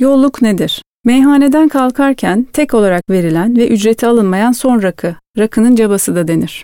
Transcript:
Yolluk nedir? Meyhaneden kalkarken tek olarak verilen ve ücreti alınmayan son rakı, rakının cabası da denir.